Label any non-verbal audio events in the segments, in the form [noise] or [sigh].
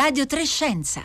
Radio Trescenza.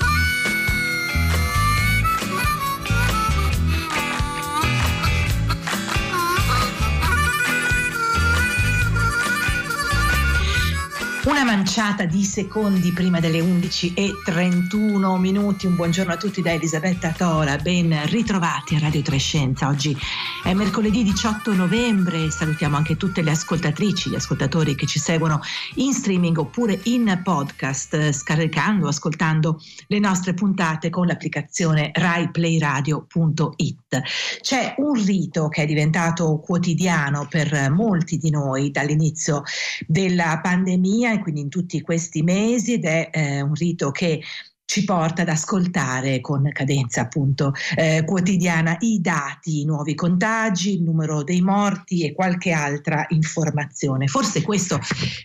Una manciata di secondi prima delle 11 e 31 minuti. Un buongiorno a tutti da Elisabetta Tora. Ben ritrovati a Radio Trescenza. Oggi è mercoledì 18 novembre. Salutiamo anche tutte le ascoltatrici, gli ascoltatori che ci seguono in streaming oppure in podcast, scaricando, ascoltando le nostre puntate con l'applicazione raiplayradio.it. C'è un rito che è diventato quotidiano per molti di noi dall'inizio della pandemia e quindi in tutti questi mesi ed è eh, un rito che ci porta ad ascoltare con cadenza appunto eh, quotidiana i dati, i nuovi contagi, il numero dei morti e qualche altra informazione. Forse questo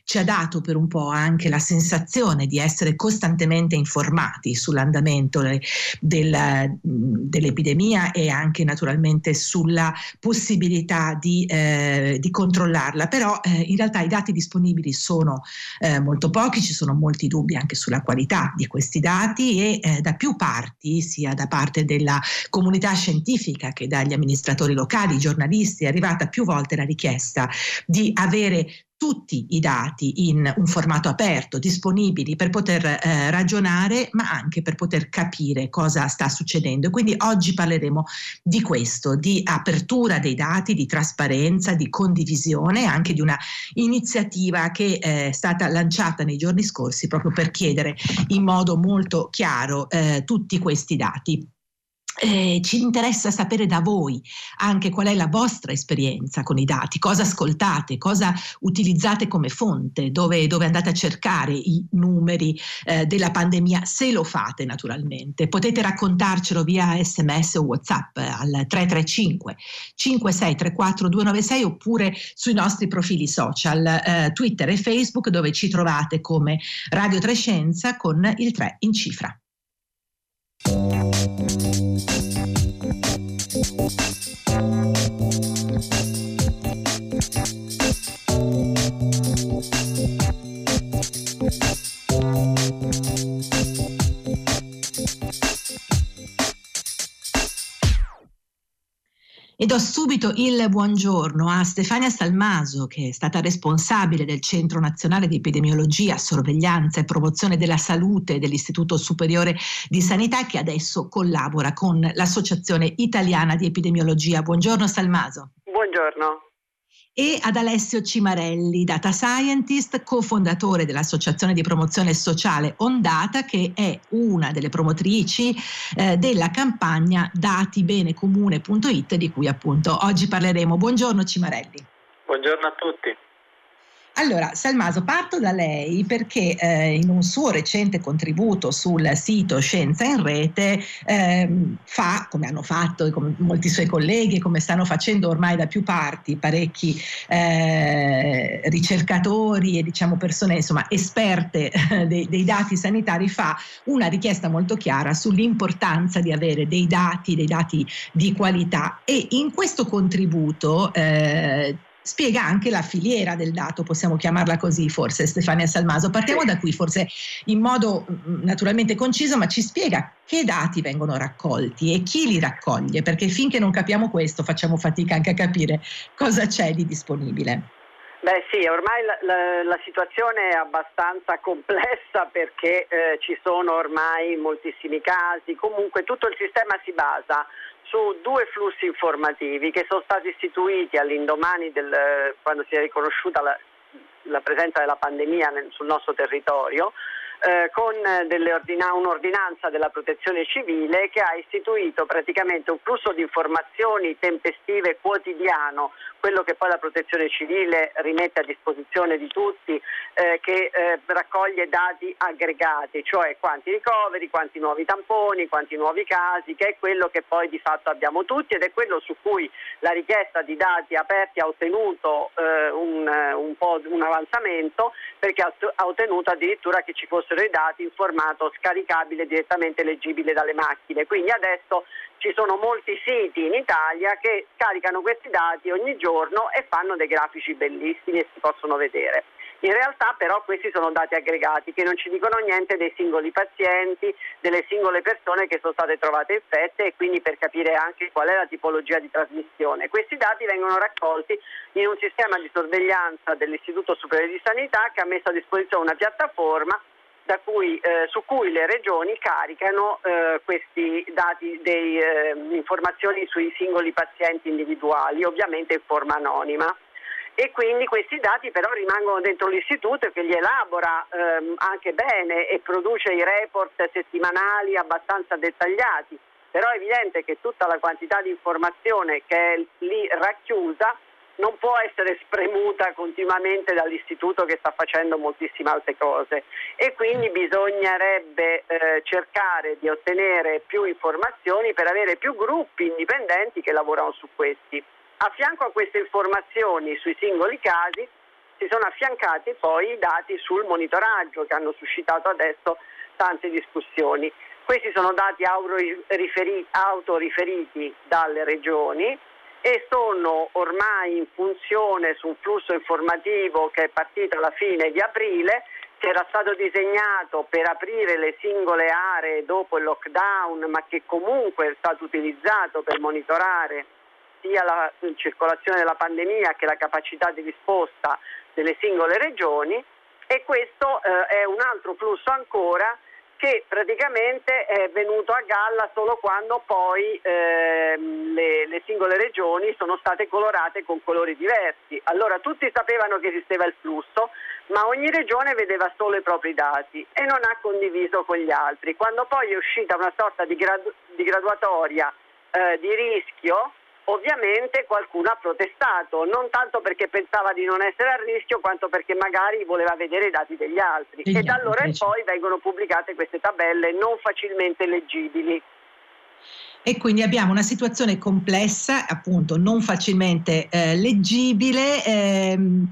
ci ha dato per un po' anche la sensazione di essere costantemente informati sull'andamento del, dell'epidemia e anche naturalmente sulla possibilità di, eh, di controllarla, però eh, in realtà i dati disponibili sono eh, molto pochi, ci sono molti dubbi anche sulla qualità di questi dati e eh, da più parti, sia da parte della comunità scientifica che dagli amministratori locali, giornalisti, è arrivata più volte la richiesta di avere tutti i dati in un formato aperto, disponibili per poter eh, ragionare, ma anche per poter capire cosa sta succedendo. Quindi oggi parleremo di questo, di apertura dei dati, di trasparenza, di condivisione, anche di una iniziativa che è stata lanciata nei giorni scorsi proprio per chiedere in modo molto chiaro eh, tutti questi dati. Eh, ci interessa sapere da voi anche qual è la vostra esperienza con i dati, cosa ascoltate, cosa utilizzate come fonte, dove, dove andate a cercare i numeri eh, della pandemia, se lo fate naturalmente. Potete raccontarcelo via sms o whatsapp al 335 5634 296 oppure sui nostri profili social eh, Twitter e Facebook dove ci trovate come Radio Trescenza con il 3 in cifra. Thank you. E do subito il buongiorno a Stefania Salmaso, che è stata responsabile del Centro Nazionale di Epidemiologia, Sorveglianza e Promozione della Salute dell'Istituto Superiore di Sanità, che adesso collabora con l'Associazione Italiana di Epidemiologia. Buongiorno Salmaso. Buongiorno e ad Alessio Cimarelli, data scientist, cofondatore dell'Associazione di Promozione Sociale Ondata, che è una delle promotrici eh, della campagna datibenecomune.it di cui appunto oggi parleremo. Buongiorno Cimarelli. Buongiorno a tutti. Allora, Salmaso, parto da lei perché eh, in un suo recente contributo sul sito Scienza in Rete eh, fa, come hanno fatto come molti suoi colleghi, come stanno facendo ormai da più parti parecchi eh, ricercatori e diciamo persone insomma esperte dei, dei, dati sanitari, fa una richiesta molto chiara sull'importanza di avere dei dati, dei dati di qualità. E in questo contributo eh, spiega anche la filiera del dato, possiamo chiamarla così forse Stefania Salmaso. Partiamo da qui, forse in modo mm, naturalmente conciso, ma ci spiega che dati vengono raccolti e chi li raccoglie, perché finché non capiamo questo facciamo fatica anche a capire cosa c'è di disponibile. Beh sì, ormai la, la, la, situazione è abbastanza complessa perché eh, ci sono ormai moltissimi casi, comunque tutto il sistema si basa su due flussi informativi che sono stati istituiti all'indomani del, quando si è riconosciuta la, la presenza della pandemia nel, sul nostro territorio eh, con ordina- un'ordinanza della protezione civile che ha istituito praticamente un flusso di informazioni tempestive quotidiano, quello che poi la protezione civile rimette a disposizione di tutti, eh, che eh, raccoglie dati aggregati, cioè quanti ricoveri, quanti nuovi tamponi, quanti nuovi casi, che è quello che poi di fatto abbiamo tutti ed è quello su cui la richiesta di dati aperti ha ottenuto eh, un, un, un avanzamento perché ha ottenuto addirittura che ci fosse fossero i dati in formato scaricabile direttamente leggibile dalle macchine. Quindi adesso ci sono molti siti in Italia che caricano questi dati ogni giorno e fanno dei grafici bellissimi e si possono vedere. In realtà però questi sono dati aggregati che non ci dicono niente dei singoli pazienti, delle singole persone che sono state trovate infette e quindi per capire anche qual è la tipologia di trasmissione. Questi dati vengono raccolti in un sistema di sorveglianza dell'Istituto Superiore di Sanità che ha messo a disposizione una piattaforma cui, eh, su cui le regioni caricano eh, questi dati di eh, informazioni sui singoli pazienti individuali, ovviamente in forma anonima. E quindi questi dati però rimangono dentro l'istituto che li elabora ehm, anche bene e produce i report settimanali abbastanza dettagliati, però è evidente che tutta la quantità di informazione che è lì racchiusa non può essere spremuta continuamente dall'istituto che sta facendo moltissime altre cose e quindi bisognerebbe eh, cercare di ottenere più informazioni per avere più gruppi indipendenti che lavorano su questi. A fianco a queste informazioni sui singoli casi si sono affiancati poi i dati sul monitoraggio che hanno suscitato adesso tante discussioni. Questi sono dati autoriferiti dalle regioni e sono ormai in funzione su un flusso informativo che è partito alla fine di aprile, che era stato disegnato per aprire le singole aree dopo il lockdown, ma che comunque è stato utilizzato per monitorare sia la circolazione della pandemia che la capacità di risposta delle singole regioni e questo eh, è un altro flusso ancora che praticamente è venuto a galla solo quando poi eh, le, le, singole regioni sono state colorate con colori diversi. Allora tutti sapevano che esisteva il flusso, ma ogni regione vedeva solo i propri dati e non ha condiviso con gli altri. Quando poi è uscita una sorta di, gradu- di graduatoria eh, di rischio, ovviamente qualcuno ha protestato, non tanto perché pensava di non essere a rischio, quanto perché magari voleva vedere i dati degli altri. Degli e da allora in poi vengono pubblicate queste tabelle non facilmente leggibili. E quindi abbiamo una situazione complessa, appunto non facilmente eh, leggibile. Ehm,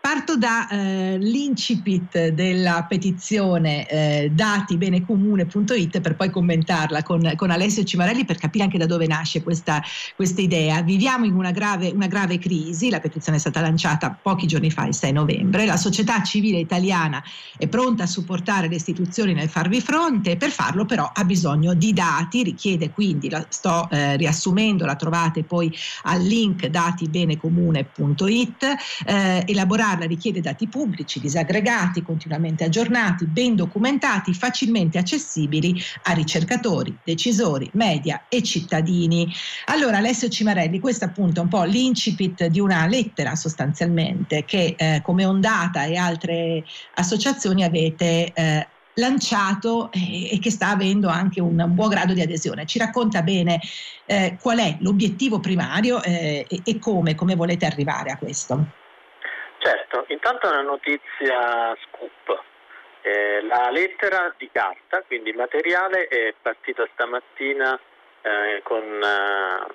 Parto dall'incipit eh, della petizione eh, datibenecomune.it per poi commentarla con, con, Alessio Cimarelli per capire anche da dove nasce questa, questa idea. Viviamo in una grave, una grave, crisi, la petizione è stata lanciata pochi giorni fa, il 6 novembre, la società civile italiana è pronta a supportare le istituzioni nel farvi fronte, per farlo però ha bisogno di dati, richiede quindi, la sto eh, riassumendo, la trovate poi al link datibenecomune.it, eh, elaborare farla richiede dati pubblici, disaggregati, continuamente aggiornati, ben documentati, facilmente accessibili a ricercatori, decisori, media e cittadini. Allora Alessio Cimarelli, questo appunto è un po' l'incipit di una lettera sostanzialmente che eh, come Ondata e altre associazioni avete eh, lanciato e, che sta avendo anche un, buon grado di adesione. Ci racconta bene eh, qual è l'obiettivo primario eh, e, e come, come volete arrivare a questo. Certo, intanto una notizia scoop. Eh, la lettera di carta, quindi materiale, è partita stamattina eh, con, eh,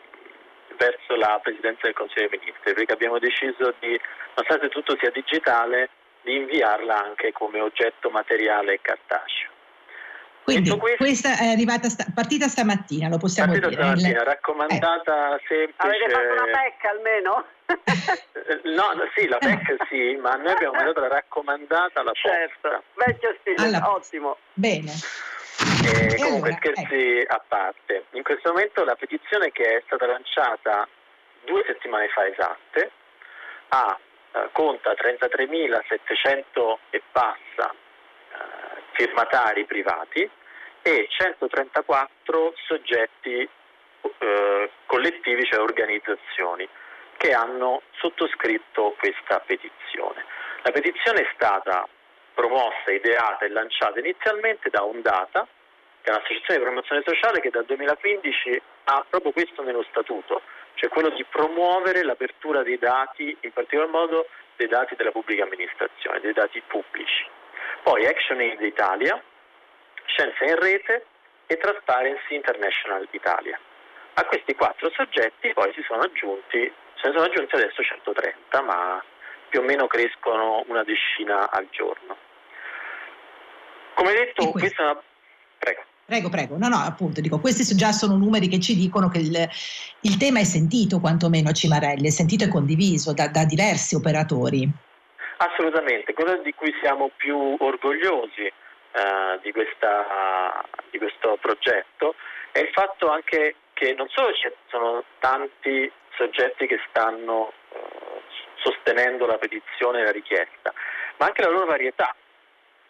verso la Presidenza del Consiglio dei Ministri, perché abbiamo deciso di, nonostante tutto sia digitale, di inviarla anche come oggetto materiale cartaceo. Quindi questo, questa è arrivata sta, partita stamattina, lo possiamo partita dire. Stamattina, raccomandata eh. semplice. Avete fatto una PEC almeno? [laughs] no, no, sì, la PEC sì, ma noi abbiamo mandato la raccomandata alla certo. posta. Vecchio stile, alla... ottimo. Bene. E e comunque allora, scherzi ecco. a parte, in questo momento la petizione che è stata lanciata due settimane fa esatte ha, eh, conta 33.700 e passa firmatari privati e 134 soggetti eh, collettivi, cioè organizzazioni, che hanno sottoscritto questa petizione. La petizione è stata promossa, ideata e lanciata inizialmente da Ondata, che è un'associazione di promozione sociale che dal 2015 ha proprio questo nello statuto, cioè quello di promuovere l'apertura dei dati, in particolar modo dei dati della pubblica amministrazione, dei dati pubblici poi ActionAid Italia, Scienza in Rete e Transparency International Italia. A questi quattro soggetti poi si sono aggiunti, se ne sono aggiunti adesso 130, ma più o meno crescono una decina al giorno. Come detto, questa è una... Prego. Prego, prego. No, no, appunto, dico, questi già sono numeri che ci dicono che il, il tema è sentito quantomeno a Cimarelli, è sentito e condiviso da, da diversi operatori. Assolutamente, quello di cui siamo più orgogliosi eh, di, questa, di, questo progetto è il fatto anche che non solo ci sono tanti soggetti che stanno eh, sostenendo la petizione e la richiesta, ma anche la loro varietà.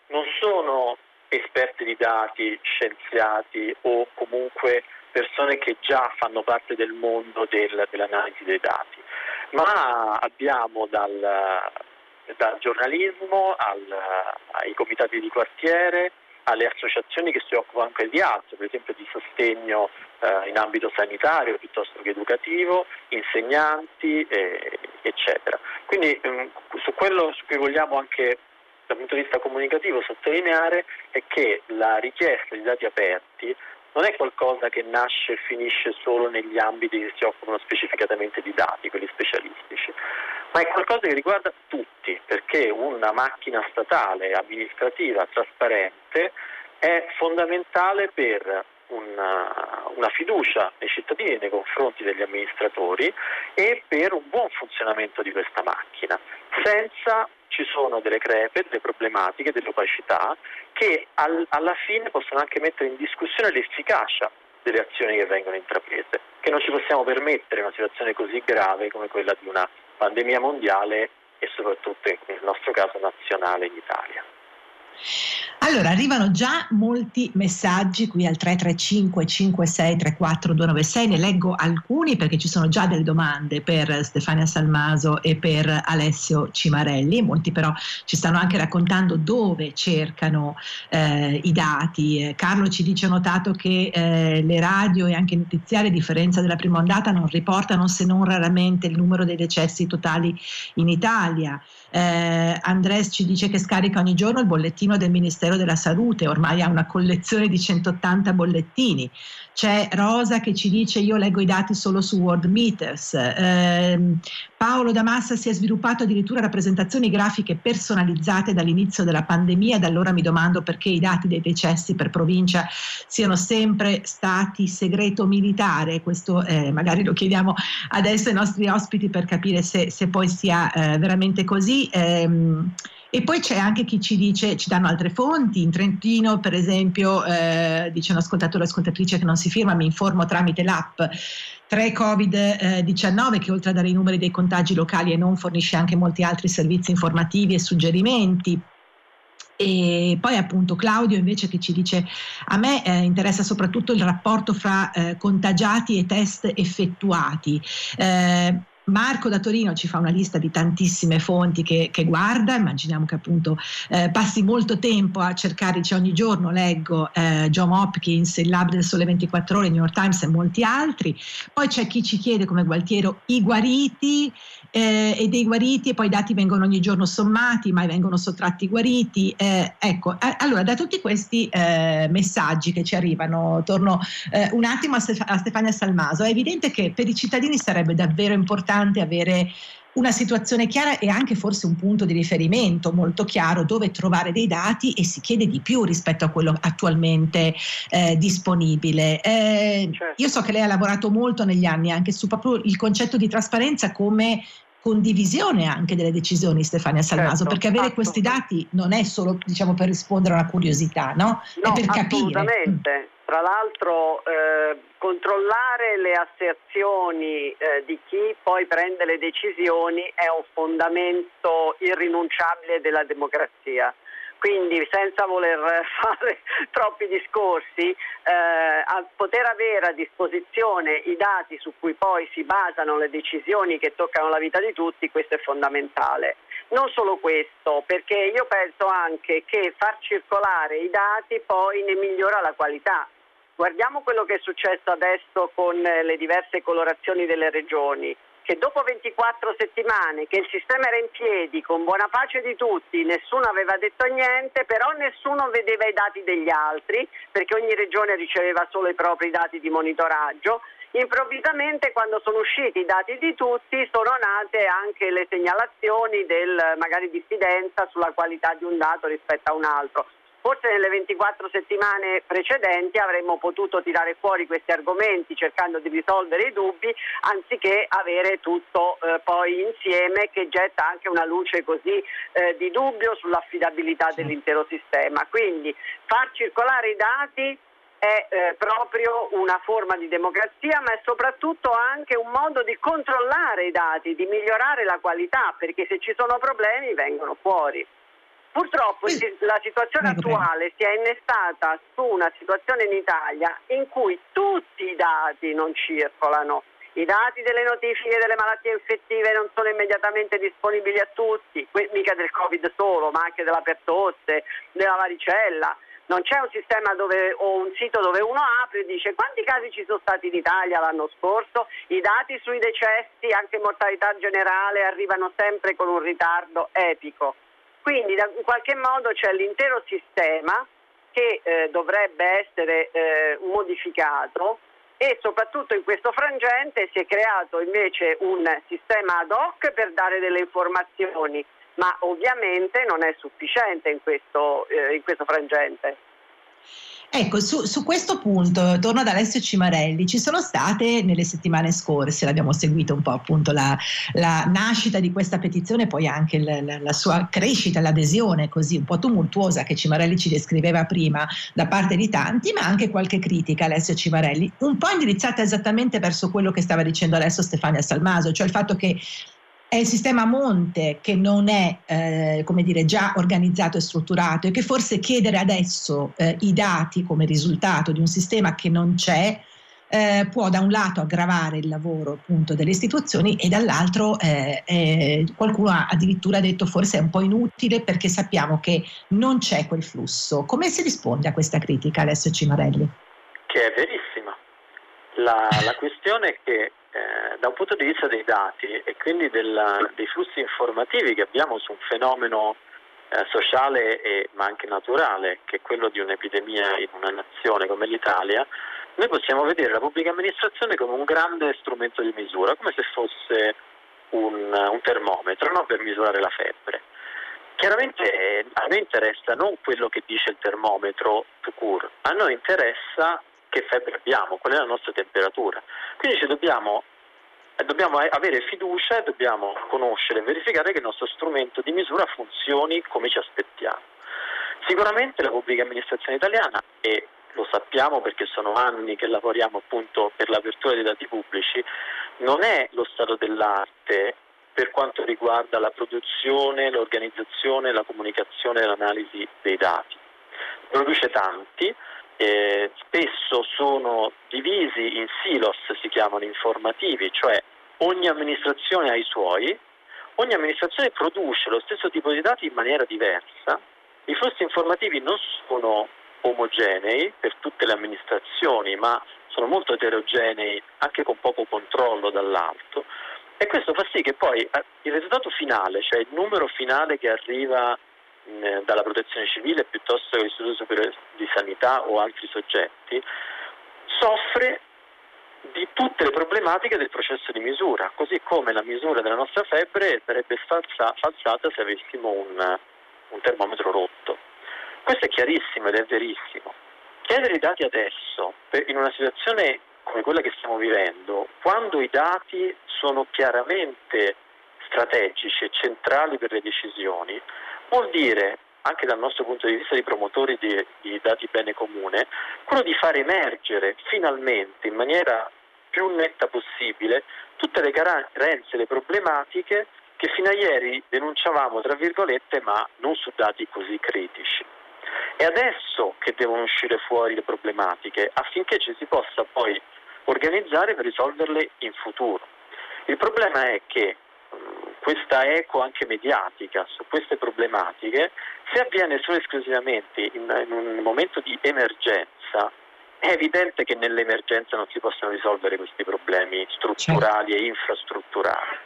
Non sono esperti di dati, scienziati o comunque persone che già fanno parte del mondo del, dell'analisi dei dati, ma abbiamo dal, dal giornalismo al, ai comitati di quartiere, alle associazioni che si occupano anche di altro, per esempio di sostegno eh, in ambito sanitario piuttosto che educativo, insegnanti, eh, eccetera. Quindi ehm, su quello su cui vogliamo anche dal punto di vista comunicativo sottolineare è che la richiesta di dati aperti non è qualcosa che nasce e finisce solo negli ambiti che si occupano specificatamente di dati, quelli specialistici, ma è qualcosa che riguarda tutti, perché una macchina statale, amministrativa, trasparente è fondamentale per una, una, fiducia nei cittadini nei confronti degli amministratori e per un buon funzionamento di questa macchina. Senza ci sono delle crepe, delle problematiche, delle opacità che al, alla fine possono anche mettere in discussione l'efficacia delle azioni che vengono intraprese, che non ci possiamo permettere in una situazione così grave come quella di una pandemia mondiale soprattutto nel nostro caso nazionale in Italia. Allora, arrivano già molti messaggi qui al 335 56 34 296, ne leggo alcuni perché ci sono già delle domande per Stefania Salmaso e per Alessio Cimarelli, molti però ci stanno anche raccontando dove cercano eh, i dati. Carlo ci dice, ho notato che eh, le radio e anche i notiziari, a differenza della prima ondata, non riportano se non raramente il numero dei decessi totali in Italia. Eh, Andres ci dice che scarica ogni giorno il bollettino del Ministero della Salute, ormai ha una collezione di 180 bollettini. C'è Rosa che ci dice io leggo i dati solo su World Meters. Eh, Paolo Damassa si è sviluppato addirittura rappresentazioni grafiche personalizzate dall'inizio della pandemia, da allora mi domando perché i dati dei decessi per provincia siano sempre stati segreto militare. Questo eh, magari lo chiediamo adesso ai nostri ospiti per capire se, se poi sia eh, veramente così. Ehm, e poi c'è anche chi ci dice, ci danno altre fonti, in Trentino per esempio, eh, dice un ascoltatore o ascoltatrice che non si firma, mi informo tramite l'app 3 Covid-19 che oltre a dare i numeri dei contagi locali e non fornisce anche molti altri servizi informativi e suggerimenti. E poi appunto Claudio invece che ci dice a me eh, interessa soprattutto il rapporto fra eh, contagiati e test effettuati. Eh, Marco da Torino ci fa una lista di tantissime fonti che, che guarda, immaginiamo che appunto eh, passi molto tempo a cercare, cioè ogni giorno. Leggo eh, John Hopkins, il Lab del Sole 24 Ore, New York Times e molti altri. Poi c'è chi ci chiede come Gualtiero i guariti eh, e dei guariti e poi i dati vengono ogni giorno sommati, mai vengono sottratti i guariti. Eh, ecco, allora da tutti questi eh, messaggi che ci arrivano, torno eh, un attimo a, Stef- a Stefania Salmaso, è evidente che per i cittadini sarebbe davvero importante avere una situazione chiara e anche forse un punto di riferimento molto chiaro dove trovare dei dati e si chiede di più rispetto a quello attualmente eh, disponibile. Eh, certo. Io so che lei ha lavorato molto negli anni anche su proprio il concetto di trasparenza come condivisione anche delle decisioni, Stefania Salmaso, certo, perché avere questi dati non è solo diciamo, per rispondere a una curiosità, no? no è per assolutamente. capire. Tra l'altro eh, controllare le asserzioni eh, di chi poi prende le decisioni è un fondamento irrinunciabile della democrazia. Quindi senza voler [laughs] fare troppi discorsi, eh, poter avere a disposizione i dati su cui poi si basano le decisioni che toccano la vita di tutti, questo è fondamentale. Non solo questo, perché io penso anche che far circolare i dati poi ne migliora la qualità. Guardiamo quello che è successo adesso con le diverse colorazioni delle regioni che dopo 24 settimane che il sistema era in piedi con buona pace di tutti, nessuno aveva detto niente, però nessuno vedeva i dati degli altri perché ogni regione riceveva solo i propri dati di monitoraggio. Improvvisamente quando sono usciti i dati di tutti sono nate anche le segnalazioni del magari diffidenza sulla qualità di un dato rispetto a un altro. Forse nelle 24 settimane precedenti avremmo potuto tirare fuori questi argomenti cercando di risolvere i dubbi anziché avere tutto eh, poi insieme che getta anche una luce così eh, di dubbio sull'affidabilità dell'intero sistema. Quindi far circolare i dati è eh, proprio una forma di democrazia, ma è soprattutto anche un modo di controllare i dati, di migliorare la qualità, perché se ci sono problemi vengono fuori. Purtroppo la situazione attuale si è innestata su una situazione in Italia in cui tutti i dati non circolano. I dati delle notifiche delle malattie infettive non sono immediatamente disponibili a tutti, mica del Covid solo, ma anche della pertosse, della varicella. Non c'è un sistema dove, o un sito dove uno apre e dice quanti casi ci sono stati in Italia l'anno scorso, i dati sui decessi, anche mortalità generale, arrivano sempre con un ritardo epico. Quindi in qualche modo c'è l'intero sistema che eh, dovrebbe essere eh, modificato e soprattutto in questo frangente si è creato invece un sistema ad hoc per dare delle informazioni ma ovviamente non è sufficiente in questo, eh, in questo frangente. Ecco, su, su, questo punto, torno ad Alessio Cimarelli, ci sono state nelle settimane scorse, l'abbiamo seguito un po' appunto la, la nascita di questa petizione, poi anche la, la, la, sua crescita, l'adesione così un po' tumultuosa che Cimarelli ci descriveva prima da parte di tanti, ma anche qualche critica Alessio Cimarelli, un po' indirizzata esattamente verso quello che stava dicendo adesso Stefania Salmaso, cioè il fatto che è il sistema monte che non è eh, come dire, già organizzato e strutturato e che forse chiedere adesso eh, i dati come risultato di un sistema che non c'è eh, può da un lato aggravare il lavoro appunto delle istituzioni e dall'altro eh, qualcuno ha addirittura detto forse è un po' inutile perché sappiamo che non c'è quel flusso. Come si risponde a questa critica Alessio Cimarelli? Che è verissima. La, la questione è che eh, da un punto di vista dei dati e quindi della, dei flussi informativi che abbiamo su un fenomeno eh, sociale e, ma anche naturale, che è quello di un'epidemia in una nazione come l'Italia, noi possiamo vedere la pubblica amministrazione come un grande strumento di misura, come se fosse un, un termometro no? per misurare la febbre. Chiaramente eh, a noi interessa non quello che dice il termometro to cure, a noi interessa che febbre abbiamo, qual è la nostra temperatura. Quindi ci dobbiamo, eh, dobbiamo avere fiducia e dobbiamo conoscere e verificare che il nostro strumento di misura funzioni come ci aspettiamo. Sicuramente la pubblica amministrazione italiana, e lo sappiamo perché sono anni che lavoriamo appunto per l'apertura dei dati pubblici, non è lo stato dell'arte per quanto riguarda la produzione, l'organizzazione, la comunicazione e l'analisi dei dati. Produce tanti, eh, spesso sono divisi in silos, si chiamano informativi, cioè ogni amministrazione ha i suoi, ogni amministrazione produce lo stesso tipo di dati in maniera diversa, i flussi informativi non sono omogenei per tutte le amministrazioni, ma sono molto eterogenei anche con poco controllo dall'alto. E questo fa sì che poi eh, il risultato finale, cioè il numero finale che arriva eh, dalla protezione civile piuttosto che dall'Istituto Superiore di Sanità o altri soggetti, soffre di tutte le problematiche del processo di misura, così come la misura della nostra febbre sarebbe falsa, falsata se avessimo un, un termometro rotto. Questo è chiarissimo ed è verissimo. Chiedere i dati adesso, in una situazione come quella che stiamo vivendo, quando i dati sono chiaramente strategici e centrali per le decisioni, vuol dire, anche dal nostro punto di vista di promotori di, di dati bene comune, quello di far emergere finalmente in maniera più netta possibile tutte le carenze, le problematiche che fino a ieri denunciavamo, tra virgolette, ma non su dati così critici. È adesso che devono uscire fuori le problematiche affinché ci si possa poi organizzare per risolverle in futuro. Il problema è che questa eco anche mediatica su queste problematiche, se avviene solo esclusivamente in, in un momento di emergenza, è evidente che nell'emergenza non si possono risolvere questi problemi strutturali certo. e infrastrutturali.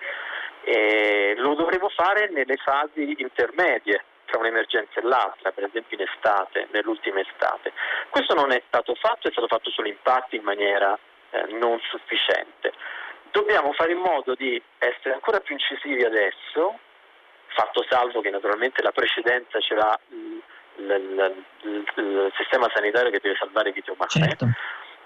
E lo dovremo fare nelle fasi intermedie tra un'emergenza e l'altra, per esempio in estate, nell'ultima estate. Questo non è stato fatto, è stato fatto solo in parte in maniera eh, non sufficiente. Dobbiamo fare in modo di essere ancora più incisivi adesso, fatto salvo che naturalmente la precedenza ce l'ha il, il, il, sistema sanitario che deve salvare vite umane. Certo.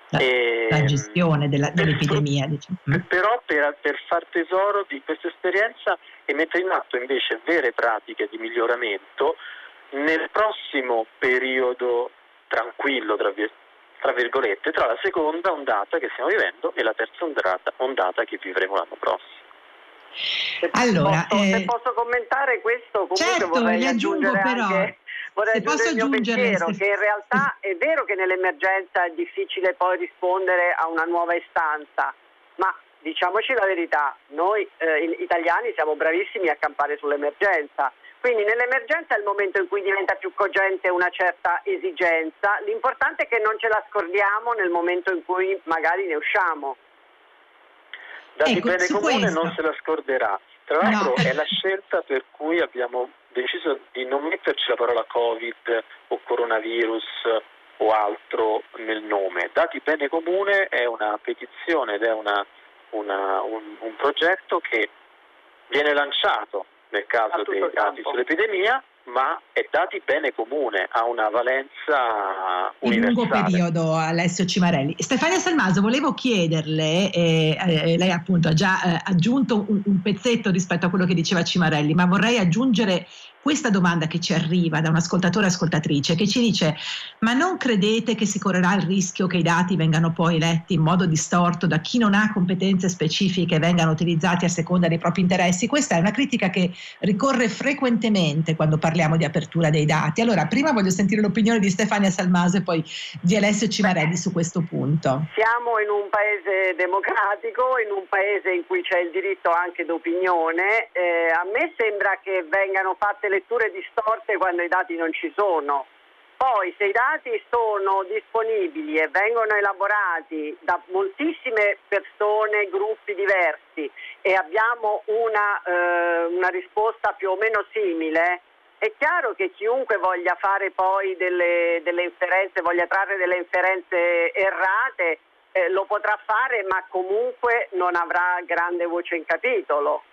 La, e, la gestione della, dell'epidemia. Diciamo. Mm. Però per, per far tesoro di questa esperienza e mettere in atto invece vere pratiche di miglioramento nel prossimo periodo tranquillo, tra, tra virgolette, tra la seconda ondata che stiamo vivendo e la terza ondata, ondata che vivremo l'anno prossimo. Se allora, posso, eh, se posso commentare questo, comunque certo, vorrei aggiungere però, anche vorrei aggiungere il mio pensiero, che in realtà è vero che nell'emergenza è difficile poi rispondere a una nuova istanza, ma diciamoci la verità, noi eh, italiani siamo bravissimi a campare sull'emergenza. Quindi nell'emergenza è il momento in cui diventa più cogente una certa esigenza, l'importante è che non ce la scordiamo nel momento in cui magari ne usciamo. Da ecco, bene comune questo. non se la scorderà. Tra l'altro no. è la scelta per cui abbiamo deciso di non metterci la parola Covid o coronavirus o altro nel nome. Dati bene comune è una petizione ed è una, una, un, un progetto che viene lanciato nel caso dei dati sull'epidemia ma è dati bene comune, ha una valenza in lungo periodo Alessio Cimarelli. Stefania Salmaso, volevo chiederle, eh, eh, lei appunto ha già eh, aggiunto un, un, pezzetto rispetto a quello che diceva Cimarelli, ma vorrei aggiungere questa domanda che ci arriva da un ascoltatore ascoltatrice che ci dice ma non credete che si correrà il rischio che i dati vengano poi letti in modo distorto da chi non ha competenze specifiche e vengano utilizzati a seconda dei propri interessi? Questa è una critica che ricorre frequentemente quando parliamo di apertura dei dati. Allora, prima voglio sentire l'opinione di Stefania Salmaso e poi di Alessio Cimarelli su questo punto. Siamo in un paese democratico, in un paese in cui c'è il diritto anche d'opinione. Eh, a me sembra che vengano fatte letture distorte quando i dati non ci sono. Poi se i dati sono disponibili e vengono elaborati da moltissime persone, gruppi diversi e abbiamo una, eh, una risposta più o meno simile, è chiaro che chiunque voglia fare poi delle, delle inferenze, voglia trarre delle inferenze errate, eh, lo potrà fare, ma comunque non avrà grande voce in capitolo.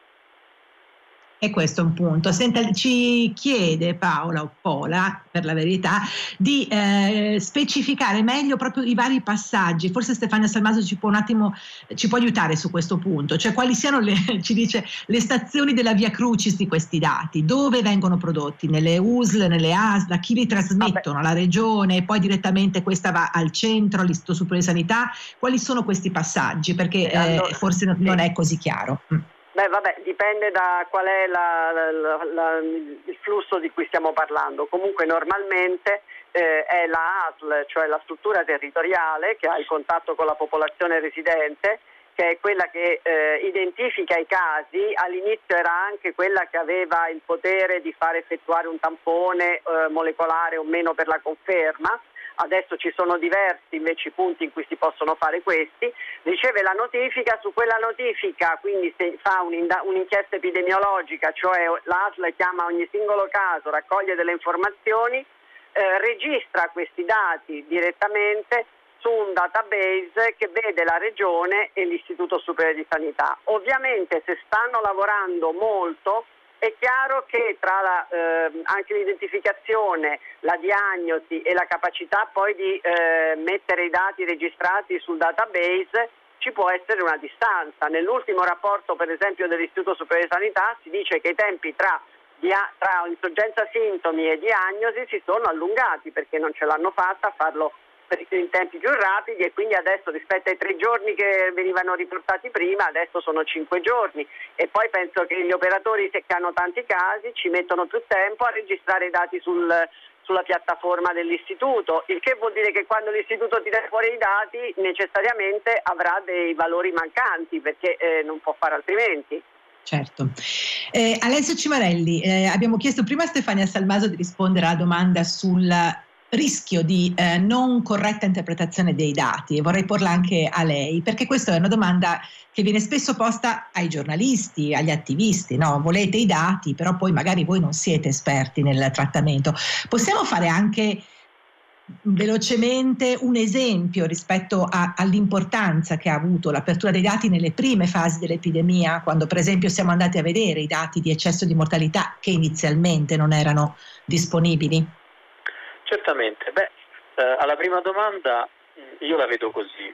E questo è un punto. Senta, ci chiede Paola Oppola, per la verità, di eh, specificare meglio proprio i vari passaggi. Forse Stefania Salmaso ci può un attimo ci può aiutare su questo punto, cioè quali siano le, [laughs] ci dice, le stazioni della via Crucis di questi dati, dove vengono prodotti, nelle USL, nelle ASL, chi li trasmettono, Vabbè. la regione, poi direttamente questa va al centro, all'Istituto Superiore di Sanità. Quali sono questi passaggi? Perché eh, allora, forse non, sì. non è così chiaro. Beh, vabbè, dipende da qual è la, la, la, il flusso di cui stiamo parlando. Comunque normalmente eh, è la ASL, cioè la struttura territoriale che ha il contatto con la popolazione residente, che è quella che eh, identifica i casi. All'inizio era anche quella che aveva il potere di far effettuare un tampone eh, molecolare o meno per la conferma adesso ci sono diversi invece punti in cui si possono fare questi, riceve la notifica, su quella notifica quindi se fa un'inchiesta epidemiologica, cioè l'ASL chiama ogni singolo caso, raccoglie delle informazioni, eh, registra questi dati direttamente su un database che vede la regione e l'Istituto Superiore di Sanità. Ovviamente se stanno lavorando molto è chiaro che tra la, eh, anche l'identificazione, la diagnosi e la capacità poi di eh, mettere i dati registrati sul database ci può essere una distanza. Nell'ultimo rapporto per esempio dell'Istituto Superiore di Sanità si dice che i tempi tra, tra insorgenza sintomi e diagnosi si sono allungati perché non ce l'hanno fatta a farlo in tempi più rapidi e quindi adesso rispetto ai tre giorni che venivano riportati prima adesso sono cinque giorni e poi penso che gli operatori se hanno tanti casi ci mettono più tempo a registrare i dati sul, sulla piattaforma dell'istituto, il che vuol dire che quando l'istituto tira fuori i dati necessariamente avrà dei valori mancanti perché eh, non può fare altrimenti. Certo. Eh, Alessio Cimarelli, eh, abbiamo chiesto prima a Stefania Salmaso di rispondere alla domanda sul rischio di eh, non corretta interpretazione dei dati e vorrei porla anche a lei perché questa è una domanda che viene spesso posta ai giornalisti, agli attivisti, no? volete i dati però poi magari voi non siete esperti nel trattamento. Possiamo fare anche velocemente un esempio rispetto a, all'importanza che ha avuto l'apertura dei dati nelle prime fasi dell'epidemia, quando per esempio siamo andati a vedere i dati di eccesso di mortalità che inizialmente non erano disponibili? Certamente, beh, eh, alla prima domanda io la vedo così.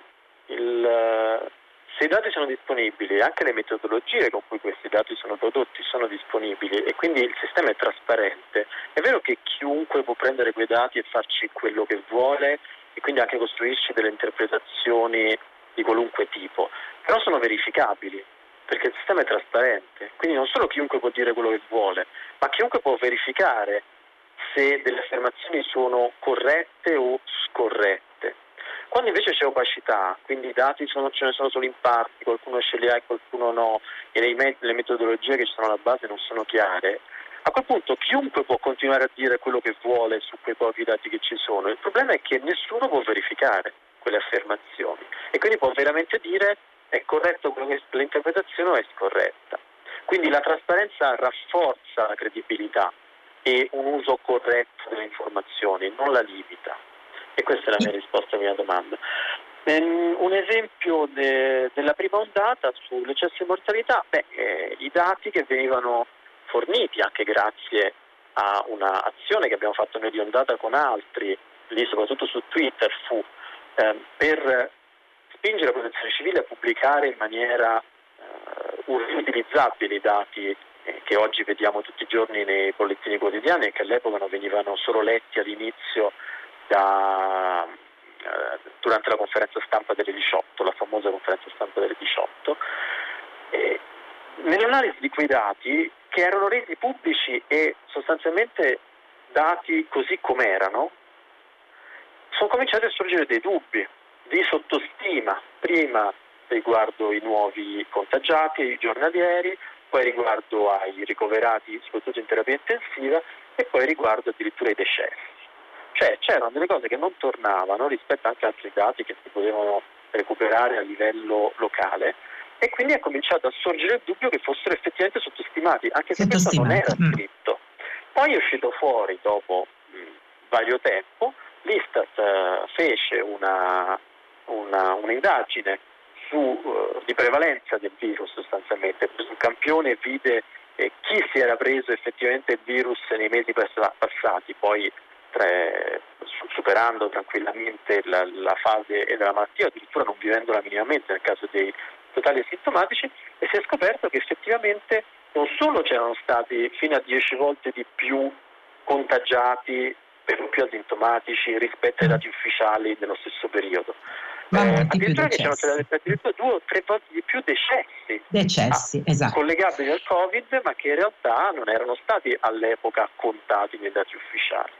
Il, eh, se i dati sono disponibili, anche le metodologie con cui questi dati sono prodotti sono disponibili e quindi il sistema è trasparente, è vero che chiunque può prendere quei dati e farci quello che vuole e quindi anche costruirci delle interpretazioni di qualunque tipo, però sono verificabili perché il sistema è trasparente, quindi non solo chiunque può dire quello che vuole, ma chiunque può verificare se delle affermazioni sono corrette o scorrette. Quando invece c'è opacità, quindi i dati sono, ce ne sono solo in parte, qualcuno ce li ha e qualcuno no, e le, le metodologie che ci sono alla base non sono chiare, a quel punto chiunque può continuare a dire quello che vuole su quei pochi dati che ci sono. Il problema è che nessuno può verificare quelle affermazioni e quindi può veramente dire è corretto quello che l'interpretazione o è scorretta. Quindi la trasparenza rafforza la credibilità e un uso corretto delle informazioni, non la limita. E questa è la mia risposta alla mia domanda. Um, un esempio de, della prima ondata sull'eccesso di mortalità, beh, eh, i dati che venivano forniti anche grazie a un'azione che abbiamo fatto noi di ondata con altri, lì soprattutto su Twitter, fu eh, per spingere la protezione civile a pubblicare in maniera eh, utilizzabile i dati che oggi vediamo tutti i giorni nei bollettini quotidiani e che all'epoca non venivano solo letti all'inizio da, eh, durante la conferenza stampa delle 18, la famosa conferenza stampa delle 18. E nell'analisi di quei dati che erano resi pubblici e sostanzialmente dati così com'erano, sono cominciati a sorgere dei dubbi di sottostima, prima riguardo i nuovi contagiati, i giornalieri, poi riguardo ai ricoverati soprattutto in terapia intensiva e poi riguardo addirittura ai decessi. Cioè c'erano delle cose che non tornavano rispetto anche a altri dati che si potevano recuperare a livello locale e quindi è cominciato a sorgere il dubbio che fossero effettivamente sottostimati, anche se questo non era mm. scritto. Poi è uscito fuori dopo mh, vario tempo, l'Istat uh, fece una, una, un'indagine su, uh, di prevalenza del virus sostanzialmente, un campione vide eh, chi si era preso effettivamente il virus nei mesi passati, poi tre, superando tranquillamente la, la fase della malattia, addirittura non vivendola minimamente nel caso dei totali asintomatici, e si è scoperto che effettivamente non solo c'erano stati fino a 10 volte di più contagiati per lo più asintomatici rispetto ai dati ufficiali dello stesso periodo, eh, addirittura che c'erano stati addirittura due o tre volte di più decessi, decessi ah, esatto. collegabili al Covid, ma che in realtà non erano stati all'epoca contati nei dati ufficiali.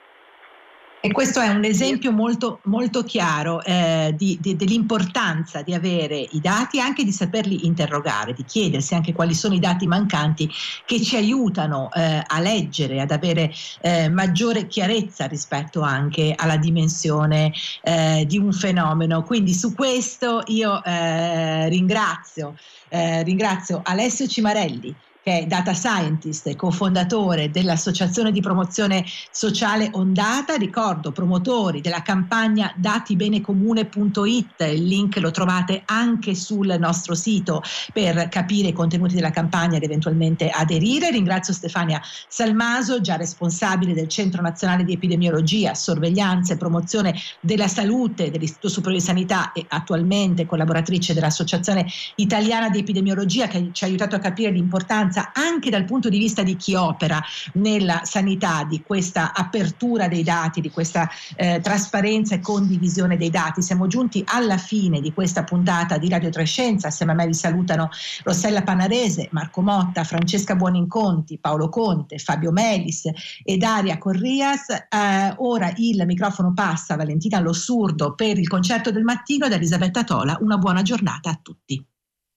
E questo è un esempio molto, molto chiaro eh, di, di, dell'importanza di avere i dati e anche di saperli interrogare, di chiedersi anche quali sono i dati mancanti che ci aiutano eh, a leggere, ad avere eh, maggiore chiarezza rispetto anche alla dimensione eh, di un fenomeno. Quindi su questo io eh, ringrazio, eh, ringrazio Alessio Cimarelli che è data scientist e cofondatore dell'Associazione di promozione sociale Ondata. Ricordo, promotori della campagna datibenecomune.it, il link lo trovate anche sul nostro sito per capire i contenuti della campagna ed eventualmente aderire. Ringrazio Stefania Salmaso, già responsabile del Centro Nazionale di Epidemiologia, Sorveglianza e Promozione della Salute dell'Istituto Superiore di Sanità e attualmente collaboratrice dell'Associazione Italiana di Epidemiologia che ci ha aiutato a capire l'importanza importanza anche dal punto di vista di chi opera nella sanità di questa apertura dei dati, di questa eh, trasparenza e condivisione dei dati. Siamo giunti alla fine di questa puntata di Radio Trescenza. Assieme a me vi salutano Rossella Panarese, Marco Motta, Francesca Buoninconti, Paolo Conte, Fabio Melis e Daria Corrias. Eh, ora il microfono passa a Valentina Lossurdo per il concerto del mattino ed Elisabetta Tola. Una buona giornata a tutti.